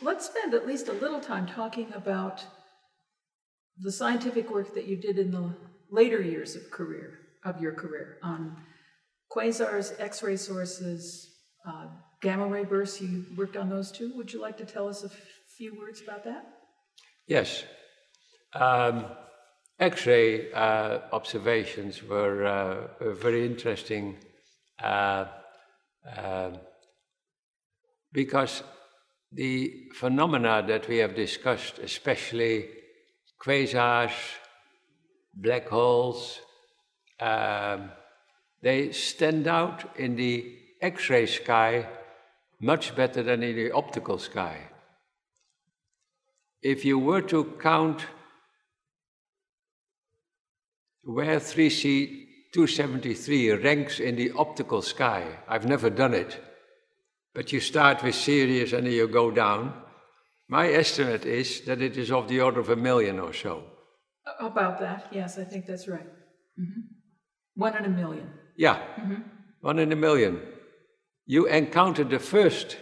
Let's spend at least a little time talking about the scientific work that you did in the later years of career of your career on quasars, X-ray sources, uh, gamma ray bursts. You worked on those too. Would you like to tell us a few words about that? Yes. Um, X-ray uh, observations were, uh, very interesting uh, um, because the phenomena that we have discussed, especially quasars, black holes, um, they stand out in the X ray sky much better than in the optical sky. If you were to count where 3C 273 ranks in the optical sky, I've never done it, but you start with Sirius and then you go down. My estimate is that it is of the order of a million or so. About that, yes, I think that's right. Mm-hmm. One in a million. Yeah, mm-hmm. one in a million. You encountered the first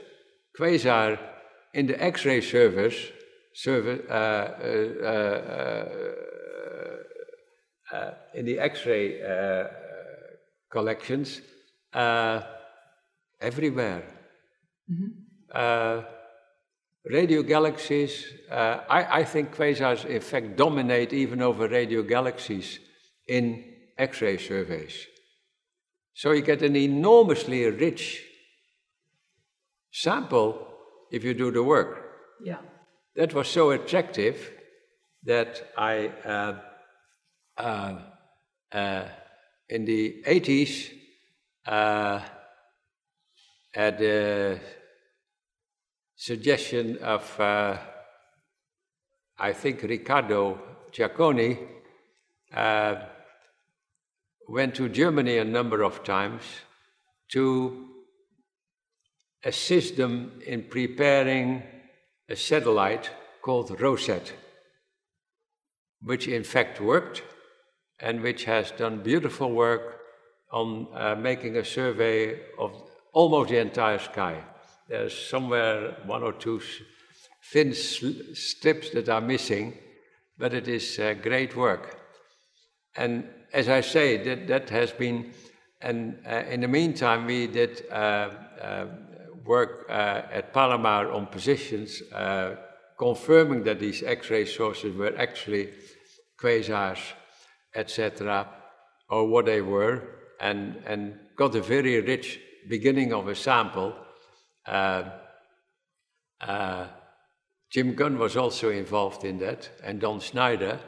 quasar in the X-ray service, service uh, uh, uh, uh in the X-ray uh, collections uh, everywhere. Mm-hmm. Uh, radio galaxies, uh, I, I, think quasars in fact dominate even over radio galaxies in X ray surveys. So you get an enormously rich sample if you do the work. Yeah. That was so attractive that I, uh, uh, uh in the 80s, uh, at the suggestion of, uh, I think, Riccardo Giacconi, uh, went to Germany a number of times to assist them in preparing a satellite called ROSAT, which in fact worked and which has done beautiful work on uh, making a survey of almost the entire sky. There's somewhere one or two thin strips that are missing, but it is uh, great work. And as I say, that, that has been, and uh, in the meantime, we did uh, uh work uh, at Palomar on positions confirming that these X-ray sources were actually quasars, etc., or what they were, and, and got a very rich beginning of a sample. Uh, uh, Jim Gunn was also involved in that, and Don Schneider.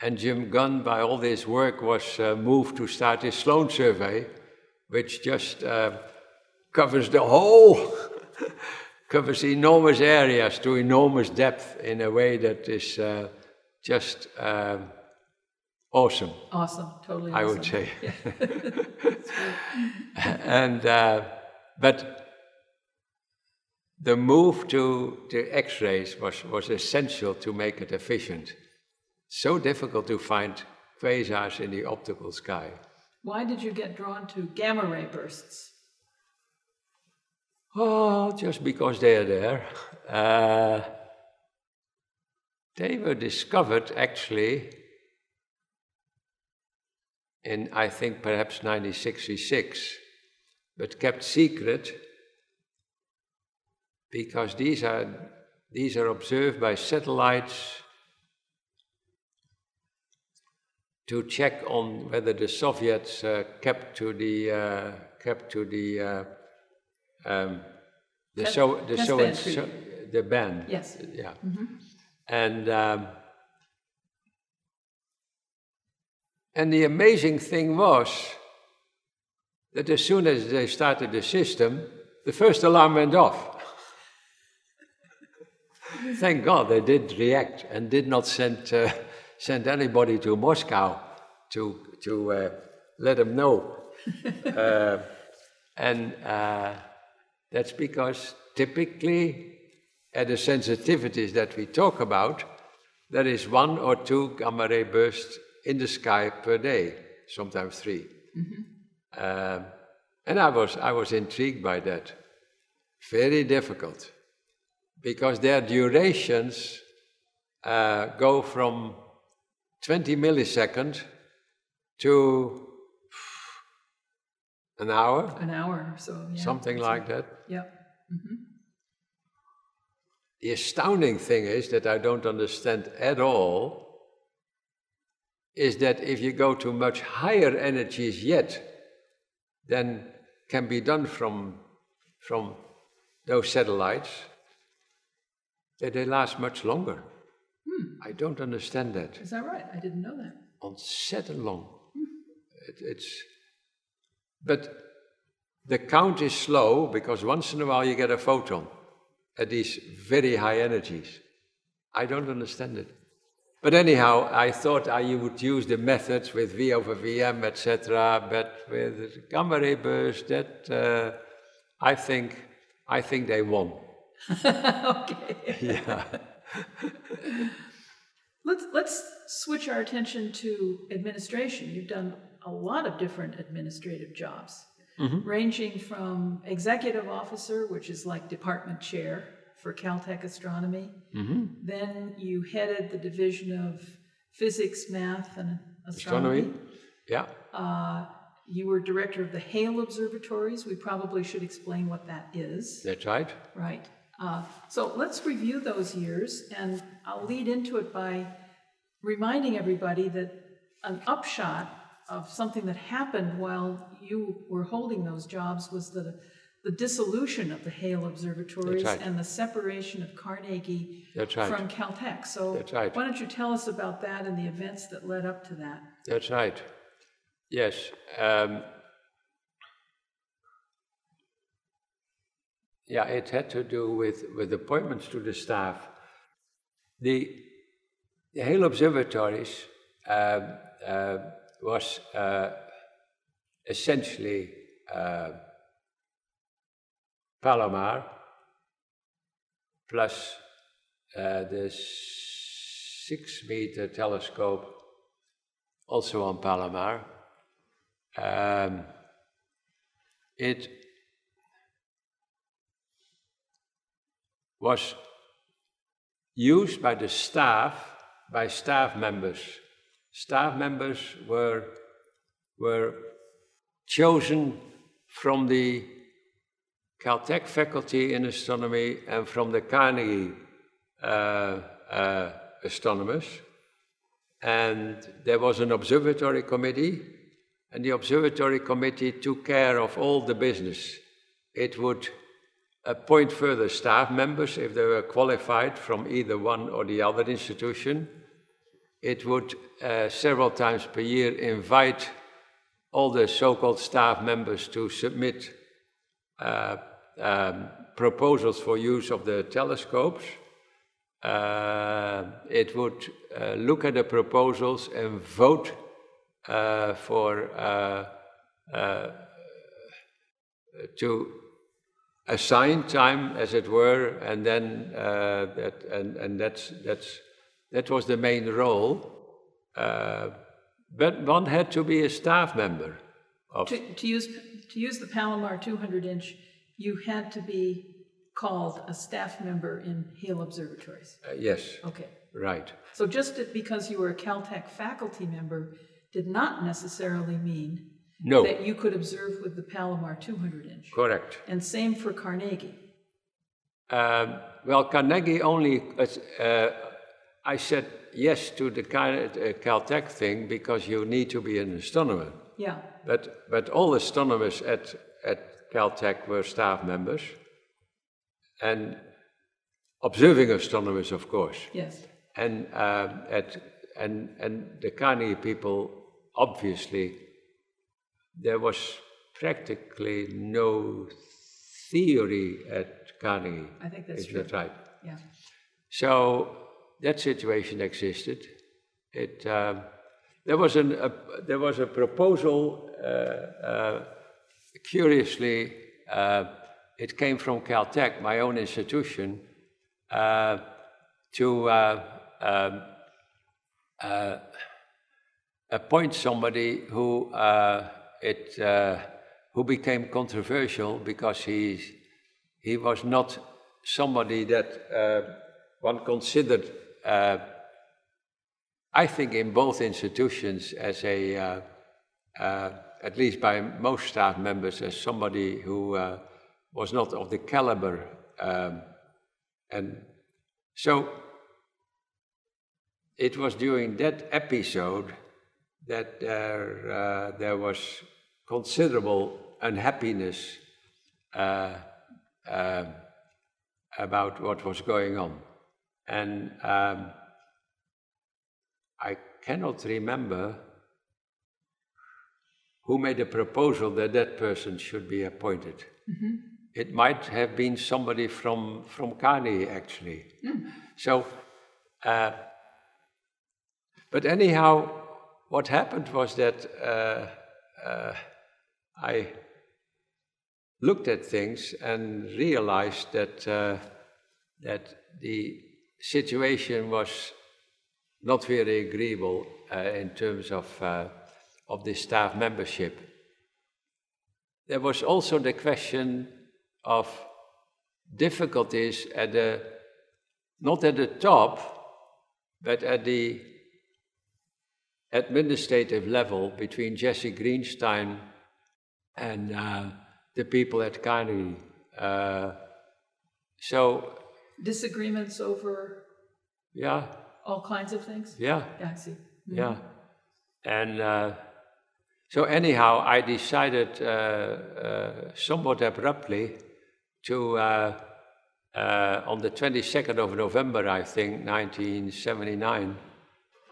And Jim Gunn, by all this work, was uh, moved to start his Sloan survey, which just uh, covers the whole, covers enormous areas to enormous depth in a way that is uh, just um, awesome. Awesome, totally. I awesome. would say. Yeah. and uh, but the move to the X-rays was was essential to make it efficient. So difficult to find quasars in the optical sky. Why did you get drawn to gamma ray bursts? Oh, just because they are there. Uh, they were discovered actually in, I think, perhaps 1966, but kept secret because these are, these are observed by satellites to check on whether the Soviets uh, kept to the uh, kept to the uh, um, the so the so, so the ban. Yes. Yeah. Mm-hmm. And um, And the amazing thing was that as soon as they started the system, the first alarm went off. Thank God they did react and did not send, uh, send anybody to Moscow to, to uh, let them know. uh, and uh, that's because typically, at the sensitivities that we talk about, there is one or two gamma ray bursts in the sky per day, sometimes 3 mm-hmm. um, and I was, I was intrigued by that. Very difficult. Because their durations uh, go from 20 milliseconds to an hour, An hour or so, yeah. something like that. Yep. The astounding thing is that I don't understand at all is that if you go to much higher energies yet than can be done from, from those satellites, that they last much longer. I don't understand that. Is that right? I didn't know that. Ontzettend long. It, it's, but the count is slow because once in a while you get a photon at these very high energies. I don't understand it. But anyhow, I thought I would use the methods with V over VM, etc. But with gamma ray burst, that uh, I think I think they won. okay. Yeah. Let's let's switch our attention to administration. You've done a lot of different administrative jobs, ranging from executive officer, which is like department chair for Caltech astronomy. Then you headed the division of physics, math, and astronomy. Astronomy. Yeah. Uh, you were director of the Hale Observatories. We probably should explain what that is. That's right. Right. Uh, so let's review those years, and I'll lead into it by reminding everybody that an upshot of something that happened while you were holding those jobs was the, the dissolution of the Hale Observatories right. and the separation of Carnegie right. from Caltech. So That's right. why don't you tell us about that and the events that led up to that? That's right. Yes. Um, yeah, it had to do with, with appointments to the staff. The, the Hale Observatories um, uh, was uh, essentially uh, Palomar plus uh, the six meter telescope also on Palomar. Um, it was used by the staff, by staff members. Staff members were, were chosen from the Caltech faculty in astronomy and from the Carnegie uh, uh, astronomers. And there was an observatory committee, and the observatory committee took care of all the business. It would appoint further staff members if they were qualified from either one or the other institution. It would uh, several times per year invite all the so called staff members to submit uh, um, proposals for use of the telescopes. Uh, it would uh, look at the proposals and vote uh, for uh, to assign time, as it were, and then uh, that and, and that's that's that was the main role. Uh, but one had to be a staff member of To, to use to use the Palomar 200 inch, you had to be called a staff member in Hale Observatories. uh, yes, Okay. right. So just because you were a Caltech faculty member did not necessarily mean No, that you could observe with the Palomar 200 inch. correct. And same for Carnegie. Um, well, Carnegie only, uh, I said yes to the uh, Caltech thing because you need to be an astronomer. Yeah. But, but all astronomers at, at Caltech were staff members and observing astronomers, of course. Yes. And, um, at, and, and the Carnegie people, obviously, there was practically no theory at Carnegie. I think that's true. that right? Yeah. So that situation existed. It, um, there, was an, a, there was a proposal, uh, uh, curiously, uh, it came from Caltech, my own institution, uh, to uh, um, uh, appoint somebody who, uh, it, uh, who became controversial because he, he was not somebody that uh, one considered, uh, I think, in both institutions as a, uh, uh at least by most staff members, as somebody who uh, was not of the caliber. Um, and so it was during that episode that there, uh, there was considerable unhappiness uh, uh, about what was going on. And um, I cannot remember who made a proposal that that person should be appointed. Mm-hmm. It might have been somebody from, from Carnegie, actually. Mm. So, uh, but anyhow, what happened was that uh, uh, I looked at things and realized that, uh, that the situation was not very agreeable uh, in terms of, uh, of the staff membership. There was also the question of difficulties at the, not at the top, but at the administrative level between Jesse Greenstein and uh, the people at Carnegie. Uh, so disagreements over yeah all kinds of things. Yeah, yeah, I see. Mm-hmm. Yeah, and uh, so anyhow, I decided uh, uh, somewhat abruptly to. Uh, on the 22nd of November, I think, 1979,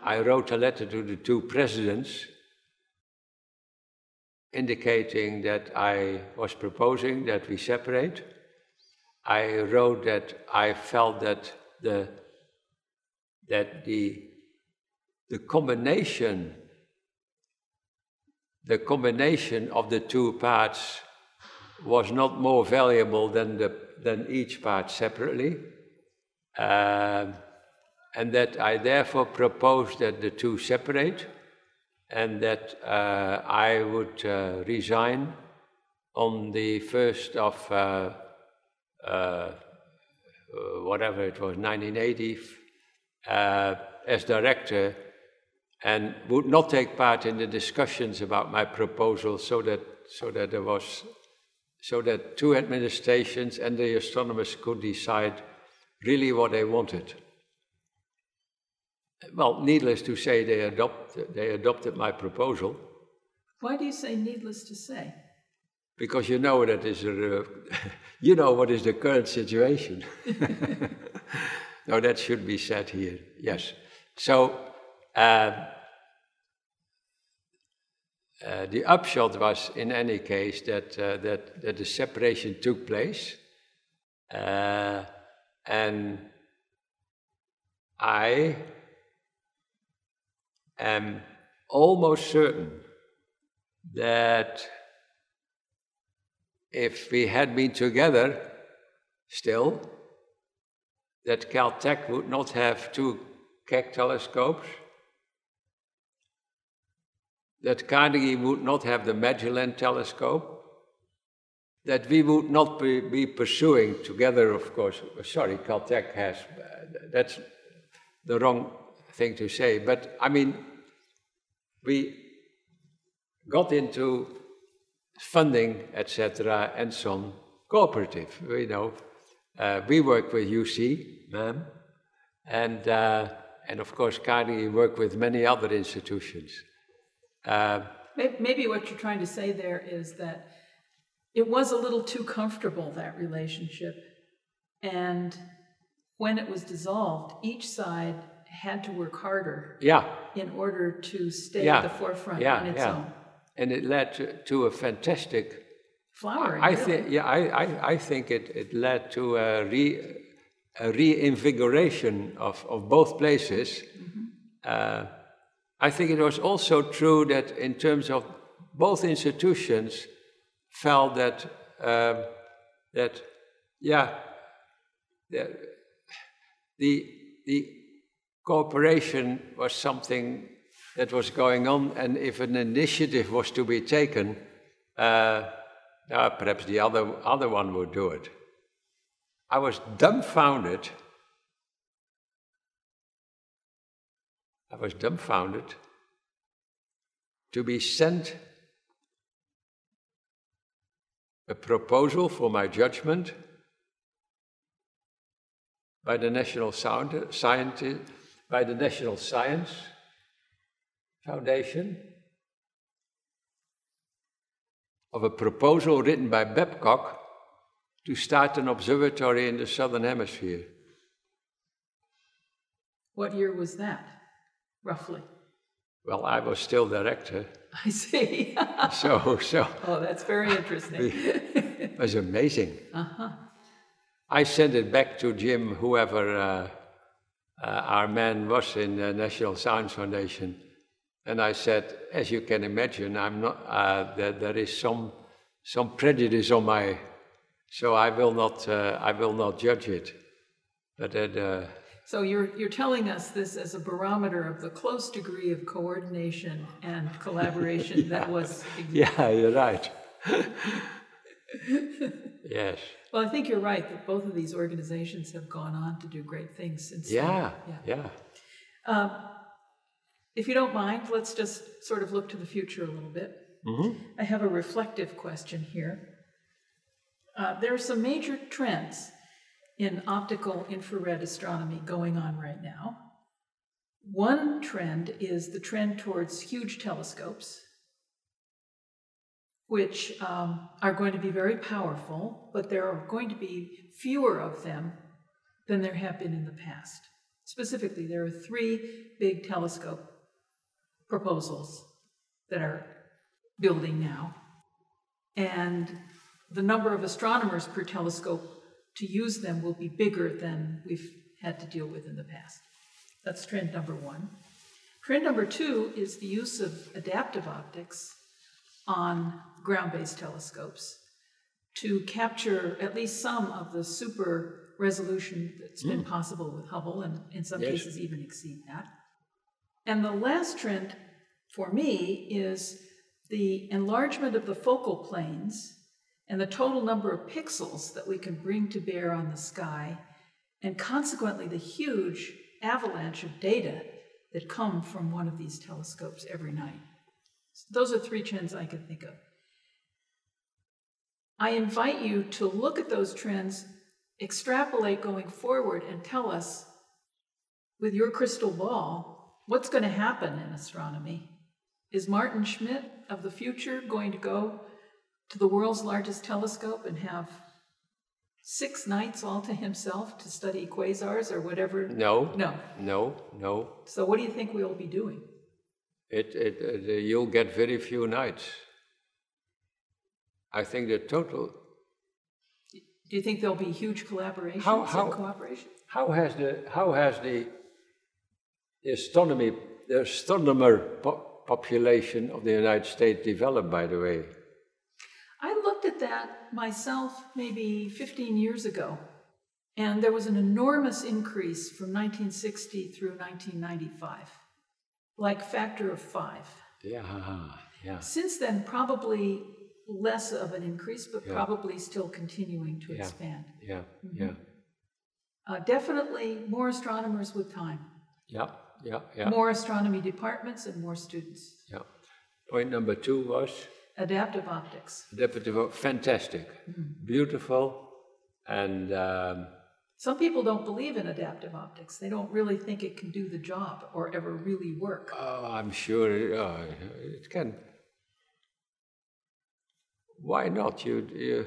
I wrote a letter to the two presidents indicating that I was proposing that we separate. I wrote that I felt that the that the the combination the combination of the two parts was not more valuable than the than each part separately. Uh, and that I therefore propose that the two separate and that uh, I would uh, resign on the 1st of uh, uh whatever it was, 1980, uh, as director and would not take part in the discussions about my proposal so that, so that there was so that two administrations and the astronomers could decide really what they wanted. Well, needless to say, they, adopt, they adopted my proposal. Why do you say needless to say? Because you know that is a, uh, you know what is the current situation. no, that should be said here. Yes. So uh, uh, the upshot was, in any case, that uh, that that the separation took place, uh, and I am almost certain that if we had been together still, that Caltech would not have two Keck telescopes, that Carnegie would not have the Magellan telescope, that we would not be, be pursuing together, of course. Sorry, Caltech has, that's the wrong thing to say. But I mean, we got into funding, etc., and so on, cooperative. You know, uh, we work with UC, ma'am, and uh, and of course, Carnegie work with many other institutions. Uh, maybe what you're trying to say there is that it was a little too comfortable that relationship, and when it was dissolved, each side had to work harder yeah. in order to stay yeah. at the forefront yeah, on its yeah. own. And it led to, to a fantastic flowering. I really. think, yeah, I, I, I think it, it led to a, re, a reinvigoration of, of both places. Mm-hmm. Uh, I think it was also true that in terms of both institutions felt that uh, that yeah the the, the cooperation was something that was going on, and if an initiative was to be taken, uh, uh, perhaps the other, other one would do it. I was dumbfounded. I was dumbfounded to be sent a proposal for my judgment by the National Scientist, by the National Science Foundation of a proposal written by Babcock to start an observatory in the southern hemisphere. What year was that, roughly? Well, I was still director, I see. so so oh, that's very interesting. it was amazing. uh-huh. I sent it back to Jim, whoever uh, uh, our man was in the National Science Foundation, and I said, as you can imagine, I'm not. Uh, there, there is some some prejudice on my, so I will not. Uh, I will not judge it. But uh, So you're, you're telling us this as a barometer of the close degree of coordination and collaboration that was. yeah, you're right. yes. Well, I think you're right that both of these organizations have gone on to do great things since. then. Yeah. Yeah. Yeah. Um, If you don't mind, let's just sort of look to the future a little bit. I have a reflective question here. Uh, there are some major trends in optical infrared astronomy going on right now. One trend is the trend towards huge telescopes, which um, are going to be very powerful, but there are going to be fewer of them than there have been in the past. Specifically, there are three big telescope proposals that are building now. And the number of astronomers per telescope to use them will be bigger than we've had to deal with in the past. That's trend number one. Trend number two is the use of adaptive optics on ground based telescopes to capture at least some of the super resolution that's been hmm. possible with Hubble, and in some Yes. cases, even exceed that. And the last trend for me is the enlargement of the focal planes and the total number of pixels that we can bring to bear on the sky, and consequently the huge avalanche of data that come from one of these telescopes every night. Those are three trends I can think of. I invite you to look at those trends, extrapolate going forward, and tell us with your crystal ball what's going to happen in astronomy. Is Maarten Schmidt of the future going to go to the world's largest telescope and have six nights all to himself to study quasars or whatever? No. No. No. No. So, what do you think we'll be doing? It, it, uh, it, you'll get very few nights. I think the total. Do you think there'll be huge collaborations How- how- and cooperation? How has the how has the astronomy the astronomer po- population of the United States developed? By the way, I looked at that myself maybe 15 years ago, and there was an enormous increase from 1960 through 1995, like factor of five. yeah, yeah, Since then, probably less of an increase, but Yeah. probably still continuing to Yeah. expand. yeah, Mm-hmm. yeah, Uh, definitely more astronomers with time, yeah, yeah, yeah, more astronomy departments, and more students. yeah. Point number two was Adaptive optics. adaptive. Fantastic, Mm-hmm. beautiful, and um, Some people don't believe in adaptive optics. They don't really think it can do the job or ever really work. oh, I'm sure uh, it can. Why not? You, you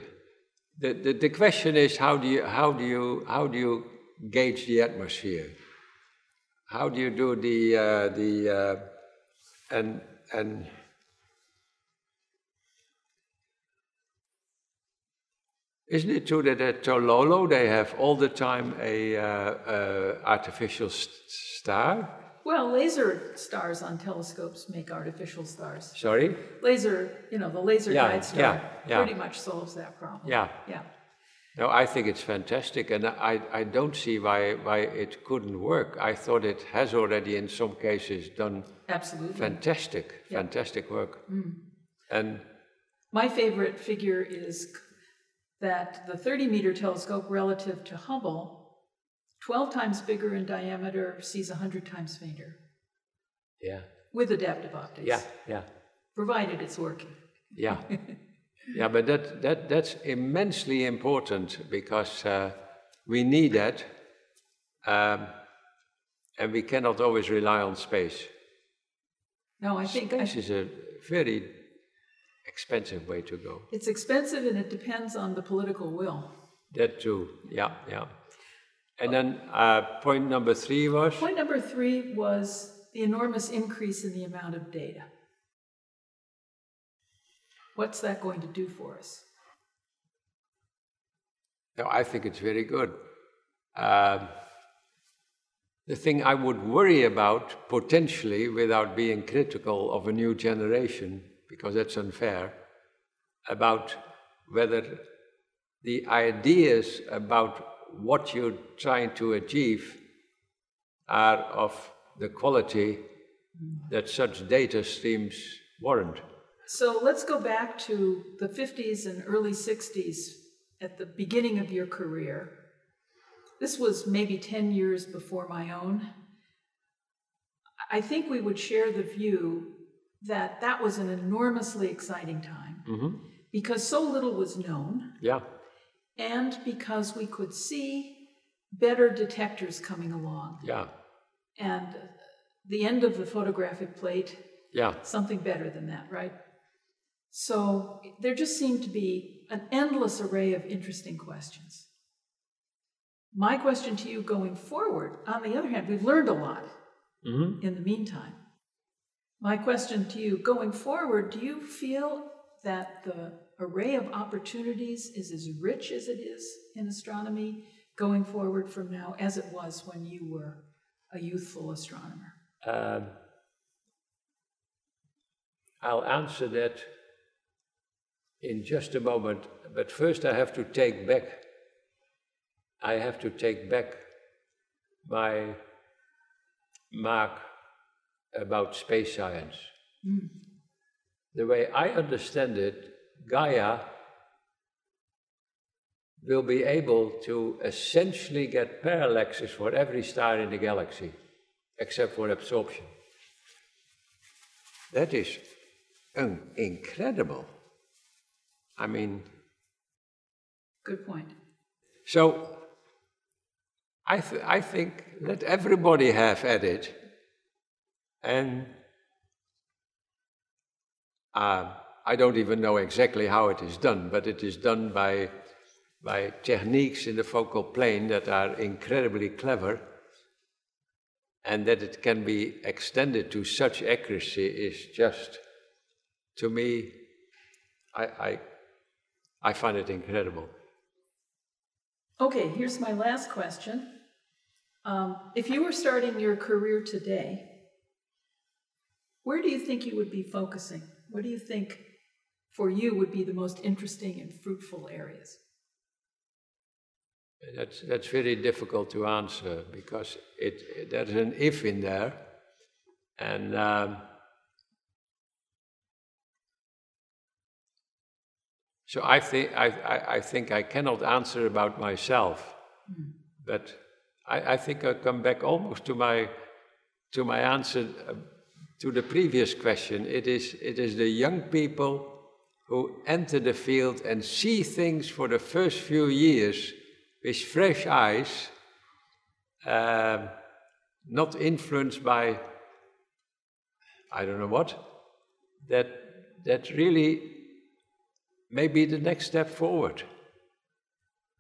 the, the the question is how do you how do you how do you gauge the atmosphere? How do you do the uh, the uh, and and isn't it true that at Tololo they have all the time a uh, uh, artificial st- star? Well, laser stars on telescopes make artificial stars. Sorry. Laser, you know, the laser Yeah, guide star yeah, yeah. pretty much solves that problem. Yeah. Yeah. No, I think it's fantastic, and I, I don't see why, why it couldn't work. I thought it has already, in some cases, done Absolutely. fantastic, Yeah. fantastic work. And My favorite figure is that the 30 meter telescope relative to Hubble, 12 times bigger in diameter, sees 100 times fainter Yeah, with adaptive optics. yeah, yeah, Provided it's working. yeah. yeah, but that, that, that's immensely important because uh, we need that. Um, and we cannot always rely on space. No, I think I, is a very expensive way to go. it's expensive and it depends on the political will. That too, yeah, yeah. And then uh, point number three was Point number three was the enormous increase in the amount of data. What's that going to do for us? no, I think it's very good. Um the thing I would worry about potentially, without being critical of a new generation, because that's unfair, about whether the ideas about what you're trying to achieve are of the quality that such data streams warrant. So let's go back to the 50s and early 60s at the beginning of your career. This was maybe 10 years before my own. I think we would share the view that that was an enormously exciting time hmm because so little was known Yeah, and because we could see better detectors coming along. yeah, And the end of the photographic plate yeah, something better than that, right? So there just seemed to be an endless array of interesting questions. My question to you going forward, on the other hand, we've learned a lot hmm in the meantime. My question to you going forward, do you feel that the array of opportunities is as rich as it is in astronomy going forward from now as it was when you were a youthful astronomer? Um, I'll answer that in just a moment, but first I have to take back. I have to take back my mark about space science. Hmm. The way I understand it, Gaia will be able to essentially get parallaxes for every star in the galaxy, except for absorption. That is incredible. I mean, Good point. so I, th- I think let everybody have at it. And uh, I don't even know exactly how it is done, but it is done by, by techniques in the focal plane that are incredibly clever. And that it can be extended to such accuracy is just, to me, I, I, I find it incredible. Okay, here's my last question. Um, if you were starting your career today, where do you think you would be focusing? What do you think for you would be the most interesting and fruitful areas? That's, that's very difficult to answer because it, it- there's an if in there. And um, so I think, I, I, I think I cannot answer about myself, but I, I think I come back almost to my, to my answer uh, to the previous question. It is, it is the young people who enter the field and see things for the first few years with fresh eyes, um, not influenced by I don't know what, that that really may be the next step forward.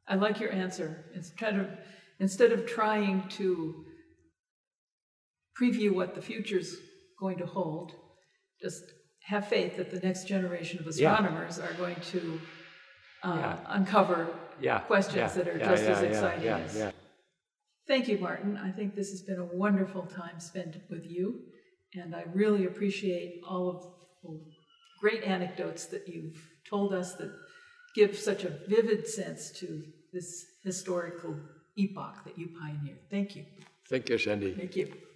I like your answer. Instead of, instead of trying to preview what the future's going to hold, just have faith that the next generation of Yeah. astronomers are going to uh, Yeah. uncover Yeah, questions yeah, that are yeah, just yeah, as yeah, exciting yeah, as. Thank you, Maarten. I think this has been a wonderful time spent with you, and I really appreciate all of the great anecdotes that you've told us that give such a vivid sense to this historical epoch that you pioneered. Thank you. Thank you, Sandy. Thank you.